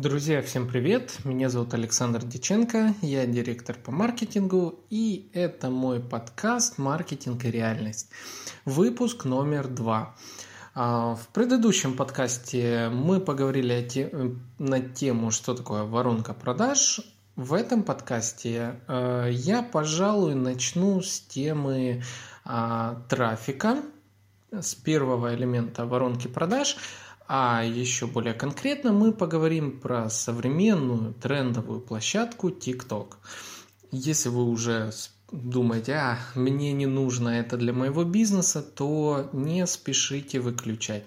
Друзья, всем привет! Меня зовут Александр Диченко, я директор по маркетингу, и это мой подкаст «Маркетинг и реальность». Выпуск номер два. А, в предыдущем подкасте мы поговорили на тему, что такое воронка продаж. В этом подкасте э, я, пожалуй, начну с темы а, трафика, с первого элемента воронки продаж – а еще более конкретно мы поговорим про современную трендовую площадку TikTok. Если вы уже думаете, а, мне не нужно это для моего бизнеса, то не спешите выключать.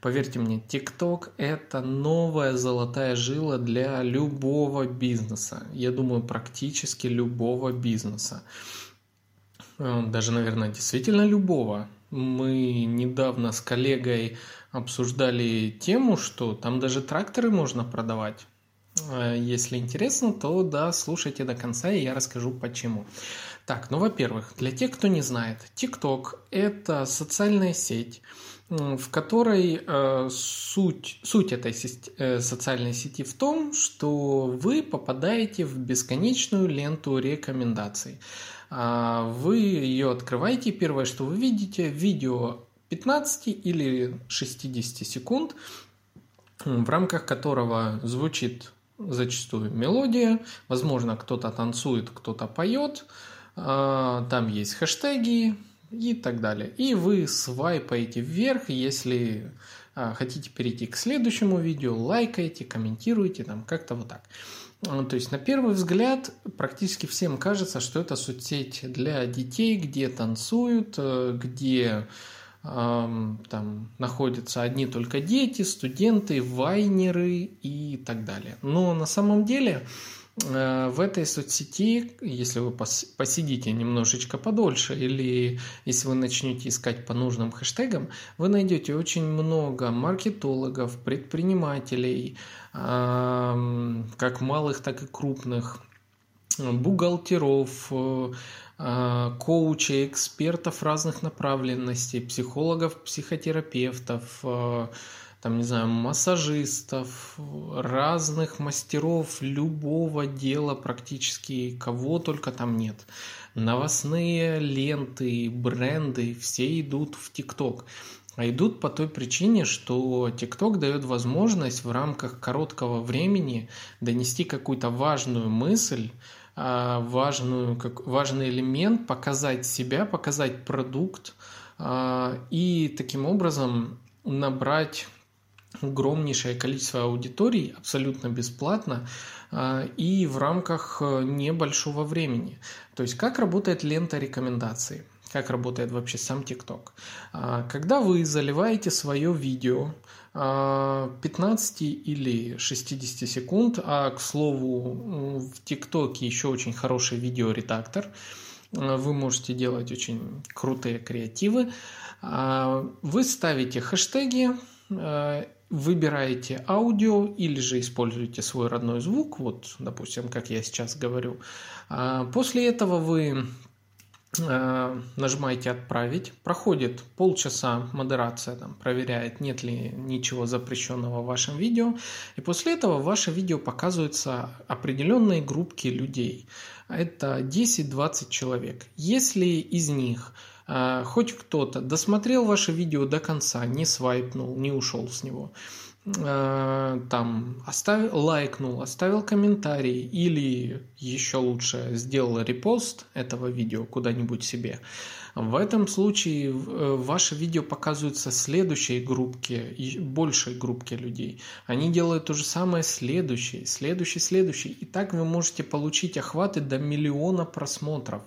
Поверьте мне, TikTok – это новая золотая жила для любого бизнеса. Я думаю, практически любого бизнеса. Э, даже, наверное, действительно любого. Мы недавно с коллегой обсуждали тему, что там даже тракторы можно продавать. Э, если интересно, то да, слушайте до конца, и я расскажу почему. Так, ну, во-первых, для тех, кто не знает, TikTok – это социальная сеть, в которой э, суть, суть этой сети, э, социальной сети в том, что вы попадаете в бесконечную ленту рекомендаций. Э, вы ее открываете, первое, что вы видите, видео 15 или 60 секунд, в рамках которого звучит зачастую мелодия, возможно, кто-то танцует, кто-то поет, а, там есть хэштеги и так далее. И вы свайпаете вверх, если а, хотите перейти к следующему видео, лайкаете, комментируете, там как-то вот так. А, то есть на первый взгляд практически всем кажется, что это соцсеть для детей, где танцуют, э, где там находятся одни только дети, студенты, вайнеры и так далее. Но на самом деле э, в этой соцсети, если вы посидите немножечко подольше или если вы начнете искать по нужным хэштегам, вы найдете очень много маркетологов, предпринимателей, как малых, так и крупных, бухгалтеров, э, коучей, экспертов разных направленностей, психологов, психотерапевтов, а, там, не знаю, массажистов, разных мастеров любого дела практически, кого только там нет. Новостные ленты, бренды, все идут в ТикТок. А идут по той причине, что ТикТок дает возможность в рамках короткого времени донести какую-то важную мысль, а, важную, как, важный элемент, показать себя, показать продукт а, и таким образом набрать огромнейшее количество аудиторий абсолютно бесплатно а, и в рамках э, небольшого времени. То есть как работает лента рекомендаций? Как работает вообще сам ТикТок? Когда вы заливаете свое видео 15 или 60 секунд, а, к слову, в ТикТоке еще очень хороший видеоредактор, вы можете делать очень крутые креативы. А, вы ставите хэштеги, а, выбираете аудио или же используете свой родной звук, вот, допустим, как я сейчас говорю. А, после этого вы нажимаете «Отправить». Проходит полчаса модерация, там, проверяет, нет ли ничего запрещенного в вашем видео. И после этого ваше видео показывается определенной группке людей. Это 10-20 человек. Если из них э, хоть кто-то досмотрел ваше видео до конца, не свайпнул, не ушел с него, Э, там оставил, лайкнул, оставил комментарий или еще лучше сделал репост этого видео куда-нибудь себе, в этом случае э, ваше видео показывается следующей группке, большей группке людей. Они делают то же самое следующий, следующий, следующий. И так вы можете получить охваты до миллиона просмотров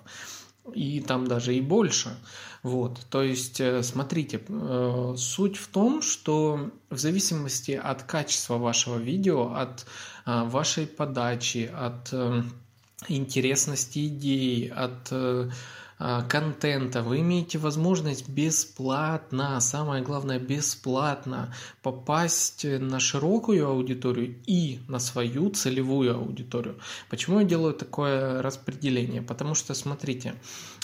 и там даже и больше. Вот, то есть, э, смотрите, э, суть в том, что в зависимости от качества вашего видео, от э, вашей подачи, от интересности идеи, от контента, вы имеете возможность бесплатно, самое главное бесплатно попасть на широкую аудиторию и на свою целевую аудиторию. Почему я делаю такое распределение? Потому что, смотрите,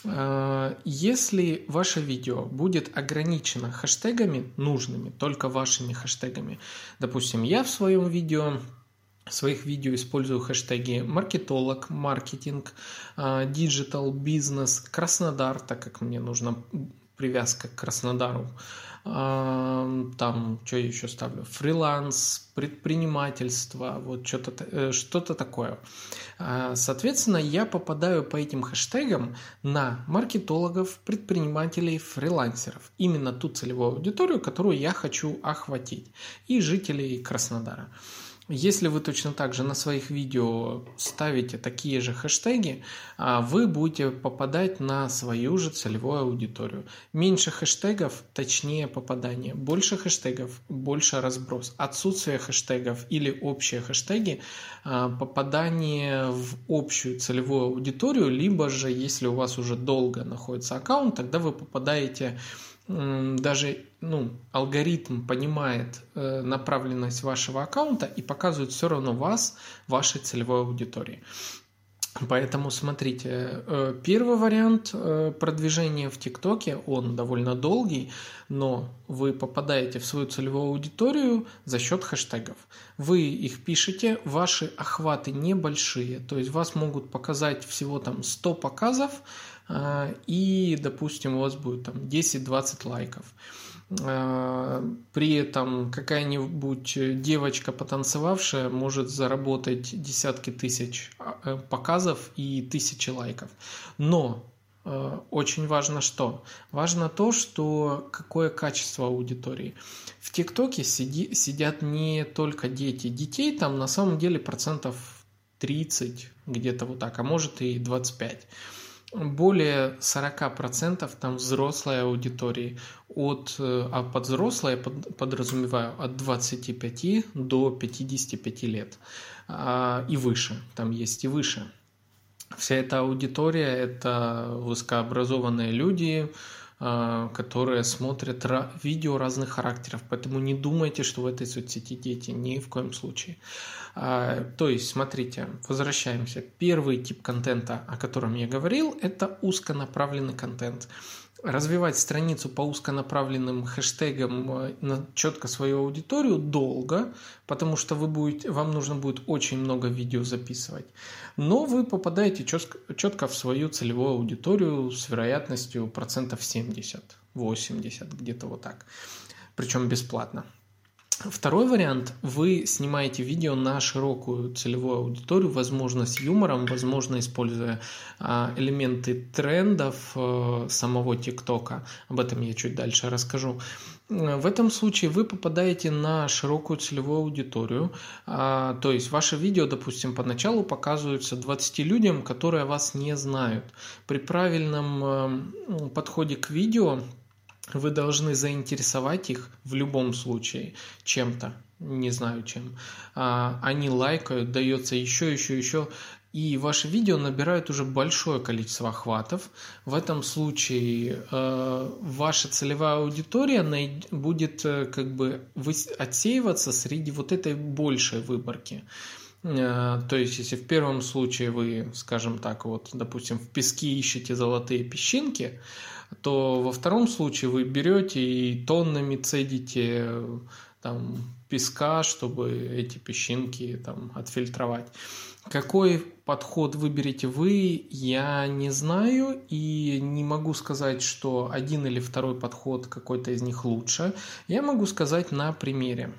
а, если ваше видео будет ограничено хэштегами нужными, только вашими хэштегами, допустим, я в своем видео своих видео использую хэштеги маркетолог, маркетинг, digital, бизнес, Краснодар, так как мне нужна привязка к Краснодару. Там, что я еще ставлю? Фриланс, предпринимательство, вот что-то э, что такое. А, соответственно, я попадаю по этим хэштегам на маркетологов, предпринимателей, фрилансеров. Именно ту целевую аудиторию, которую я хочу охватить. И жителей Краснодара. Если вы точно так же на своих видео ставите такие же хэштеги, а, вы будете попадать на свою же целевую аудиторию. Меньше хэштегов, точнее попадание. Больше хэштегов, больше разброс. Отсутствие хэштегов или общие хэштеги, а, попадание в общую целевую аудиторию, либо же, если у вас уже долго находится аккаунт, тогда вы попадаете даже ну, алгоритм понимает э, направленность вашего аккаунта и показывает все равно вас, вашей целевой аудитории. Поэтому смотрите, э, первый вариант э, продвижения в ТикТоке, он довольно долгий, но вы попадаете в свою целевую аудиторию за счет хэштегов. Вы их пишете, ваши охваты небольшие, то есть вас могут показать всего там 100 показов, и, допустим, у вас будет там 10-20 лайков. А, при этом какая-нибудь девочка, потанцевавшая, может заработать десятки тысяч а, показов и тысячи лайков. Но очень важно что? Важно то, что какое качество аудитории. В ТикТоке сидят не только дети. Детей там на самом деле процентов 30, где-то вот так, а может и 25 более 40% там взрослой аудитории. От, э, а под взрослой я подразумеваю от 25 до 55 лет а, и выше. Там есть и выше. Вся эта аудитория – это высокообразованные люди, которые смотрят видео разных характеров. Поэтому не думайте, что в этой соцсети дети. Ни в коем случае. А, то есть, смотрите, возвращаемся. Первый тип контента, о котором я говорил, это узконаправленный контент развивать страницу по узконаправленным хэштегам э, на четко свою аудиторию долго, потому что вы будете, вам нужно будет очень много видео записывать. Но вы попадаете четко, четко в свою целевую аудиторию с вероятностью процентов 70, 80, где-то вот так. Причем бесплатно. Второй вариант. Вы снимаете видео на широкую целевую аудиторию, возможно, с юмором, возможно, используя а, элементы трендов э, самого ТикТока. Об этом я чуть дальше расскажу. В этом случае вы попадаете на широкую целевую аудиторию, а, то есть ваше видео, допустим, поначалу показываются 20 людям, которые вас не знают. При правильном э, подходе к видео вы должны заинтересовать их в любом случае чем-то, не знаю чем. А, они лайкают, дается еще, еще, еще. И ваши видео набирают уже большое количество охватов. В этом случае э, ваша целевая аудитория будет э, как бы отсеиваться среди вот этой большей выборки. Э, то есть, если в первом случае вы, скажем так, вот, допустим, в песке ищете золотые песчинки, то во втором случае вы берете и тоннами цедите там, песка, чтобы эти песчинки там, отфильтровать. Какой подход выберете вы, я не знаю и не могу сказать, что один или второй подход какой-то из них лучше. Я могу сказать на примере.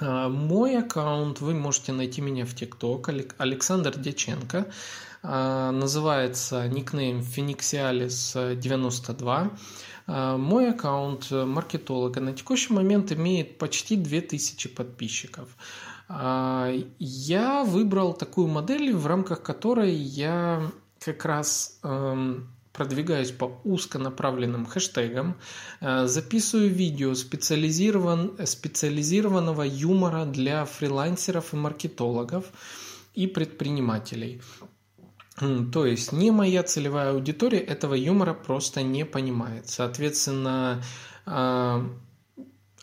А, мой аккаунт, вы можете найти меня в ТикТок, Александр Дяченко. А, называется никнейм Phoenixialis 92. А, мой аккаунт маркетолога на текущий момент имеет почти 2000 подписчиков. А, я выбрал такую модель, в рамках которой я как раз эм, продвигаюсь по узконаправленным хэштегам, записываю видео специализирован, специализированного юмора для фрилансеров и маркетологов и предпринимателей. То есть не моя целевая аудитория этого юмора просто не понимает. Соответственно, а,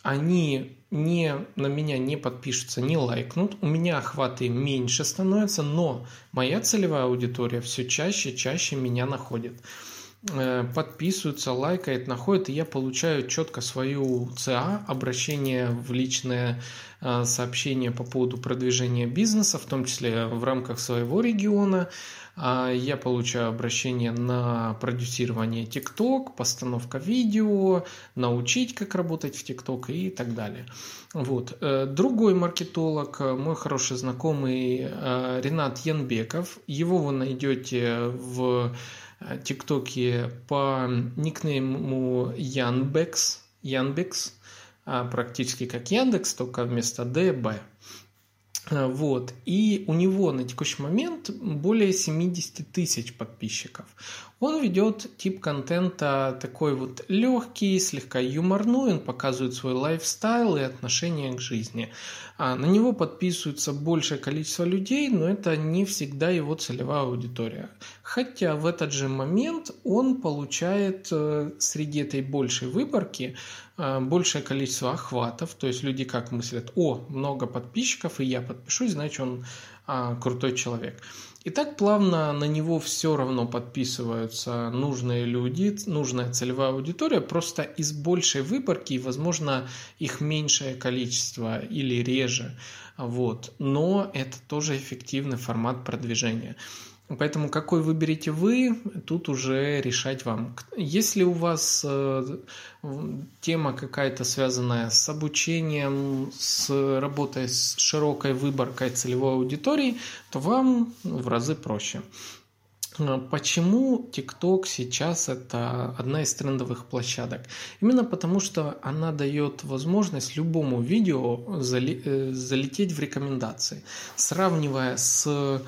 они не, на меня не подпишутся, не лайкнут, у меня охваты меньше становятся, но моя целевая аудитория все чаще, чаще меня находит. Э, подписываются, лайкают, находят, и я получаю четко свою ЦА, обращение в личное э, сообщение по поводу продвижения бизнеса, в том числе в рамках своего региона. А я получаю обращение на продюсирование TikTok, постановка видео, научить, как работать в TikTok и так далее. Вот. Э, другой маркетолог, мой хороший знакомый Ренат Янбеков, его вы найдете в ТикТоке по никнейму Янбекс, Янбекс, а практически как Яндекс, только вместо Д – Б. А, вот. И у него на текущий момент более 70 тысяч подписчиков. Он ведет тип контента такой вот легкий, слегка юморной, он показывает свой lifestyle и отношение к жизни. А на него подписывается большее количество людей, но это не всегда его целевая аудитория. Хотя в этот же момент он получает э, среди этой большей выборки э, большее количество охватов, то есть люди как мыслят, о, много подписчиков, и я подпишусь, значит он а, крутой человек. И так плавно на него все равно подписываются нужные люди, нужная целевая аудитория, просто из большей выборки, возможно, их меньшее количество или реже. Вот. Но это тоже эффективный формат продвижения. Поэтому какой выберете вы, тут уже решать вам. Если у вас э, тема какая-то связанная с обучением, с работой с широкой выборкой целевой аудитории, то вам в разы проще. Э, почему TikTok сейчас это одна из трендовых площадок? Именно потому, что она дает возможность любому видео э, залететь в рекомендации. Сравнивая с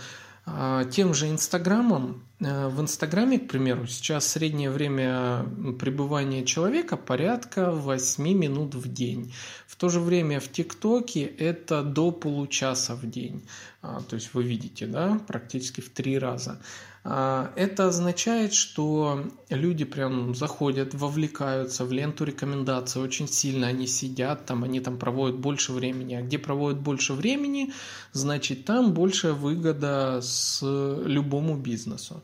тем же Инстаграмом, э, в Инстаграме, к примеру, сейчас среднее время пребывания человека порядка 8 минут в день. В то же время в ТикТоке это до получаса в день. А, то есть вы видите, да, практически в три раза. А, это означает, что люди прям заходят, вовлекаются в ленту рекомендаций очень сильно, они сидят там, они там проводят больше времени. А где проводят больше времени, значит там большая выгода с любому бизнесу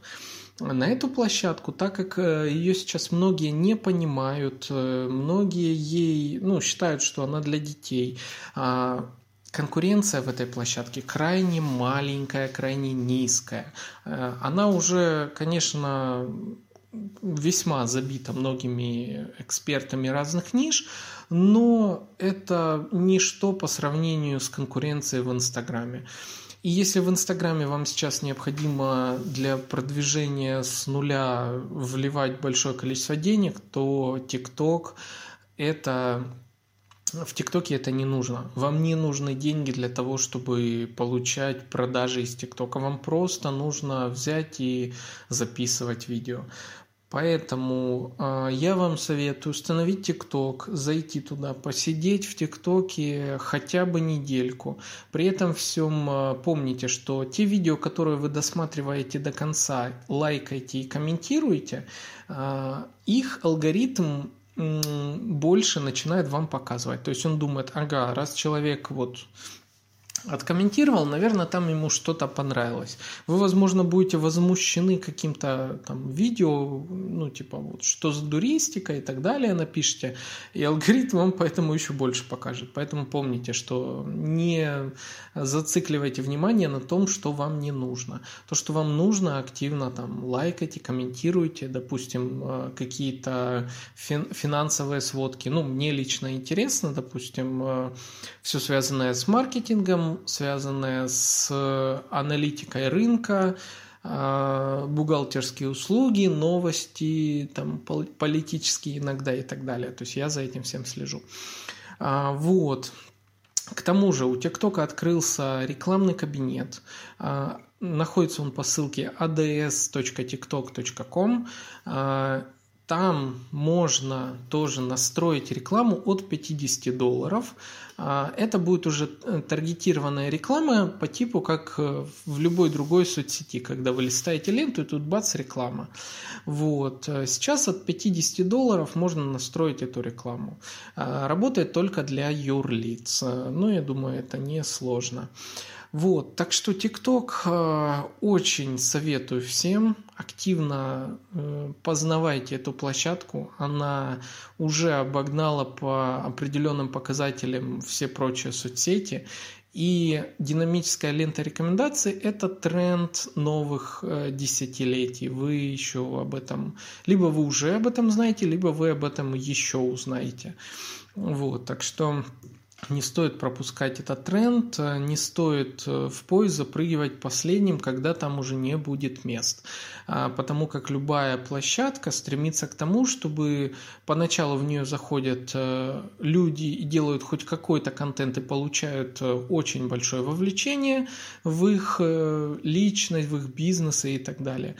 на эту площадку, так как э, ее сейчас многие не понимают, э, многие ей ну, считают, что она для детей. Конкуренция в этой площадке крайне маленькая, крайне низкая. Э, она уже, конечно, весьма забита многими экспертами разных ниш, но это ничто по сравнению с конкуренцией в Инстаграме. И если в Инстаграме вам сейчас необходимо для продвижения с нуля вливать большое количество денег, то ТикТок это в ТикТоке это не нужно. Вам не нужны деньги для того, чтобы получать продажи из ТикТока. Вам просто нужно взять и записывать видео. Поэтому э, я вам советую установить ТикТок, зайти туда, посидеть в ТикТоке хотя бы недельку. При этом всем э, помните, что те видео, которые вы досматриваете до конца, лайкаете и комментируете, э, их алгоритм больше начинает вам показывать. То есть он думает, ага, раз человек вот откомментировал, наверное, там ему что-то понравилось. Вы, возможно, будете возмущены каким-то там видео, ну, типа, вот, что за дуристика и так далее напишите, и алгоритм вам поэтому еще больше покажет. Поэтому помните, что не зацикливайте внимание на том, что вам не нужно. То, что вам нужно, активно там лайкайте, комментируйте, допустим, э, какие-то финансовые сводки. Ну, мне лично интересно, допустим, э, все связанное с маркетингом, связанные с аналитикой рынка, а, бухгалтерские услуги, новости, там, политические иногда и так далее. То есть я за этим всем слежу. А, вот. К тому же у ТикТока открылся рекламный кабинет. А, находится он по ссылке ads.tiktok.com. Там можно тоже настроить рекламу от 50 долларов. А, это будет уже э, таргетированная реклама по типу, как э, в любой другой соцсети, когда вы листаете ленту и тут бац, реклама. Вот. Сейчас от 50 долларов можно настроить эту рекламу. А, работает только для юрлиц. Ну, я думаю, это не сложно. Вот, так что ТикТок э, очень советую всем. активно э, познавайте эту площадку. Она уже обогнала по определенным показателям все прочие соцсети. И динамическая лента рекомендаций – это тренд новых э, десятилетий. Вы еще об этом, либо вы уже об этом знаете, либо вы об этом еще узнаете. Вот, так что не стоит пропускать этот тренд, не стоит э, в поезд запрыгивать последним, когда там уже не будет мест. А, потому как любая площадка стремится к тому, чтобы поначалу в нее заходят э, люди и делают хоть какой-то контент и получают э, очень большое вовлечение в их личность, в их бизнесы и так далее.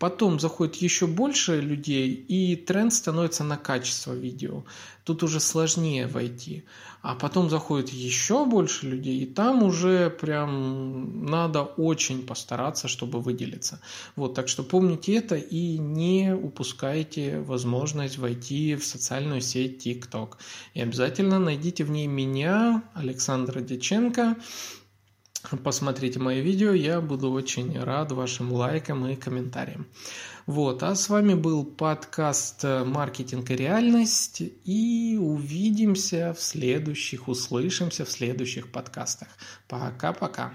Потом заходит еще больше людей, и тренд становится на качество видео. Тут уже сложнее войти. А потом заходит еще больше людей, и там уже прям надо очень постараться, чтобы выделиться. Вот, так что помните это и не упускайте возможность войти в социальную сеть TikTok. И обязательно найдите в ней меня, Александра Деченко, посмотрите мои видео, я буду очень рад вашим лайкам и комментариям. Вот, а с вами был подкаст «Маркетинг и реальность», и увидимся в следующих, услышимся в следующих подкастах. Пока-пока.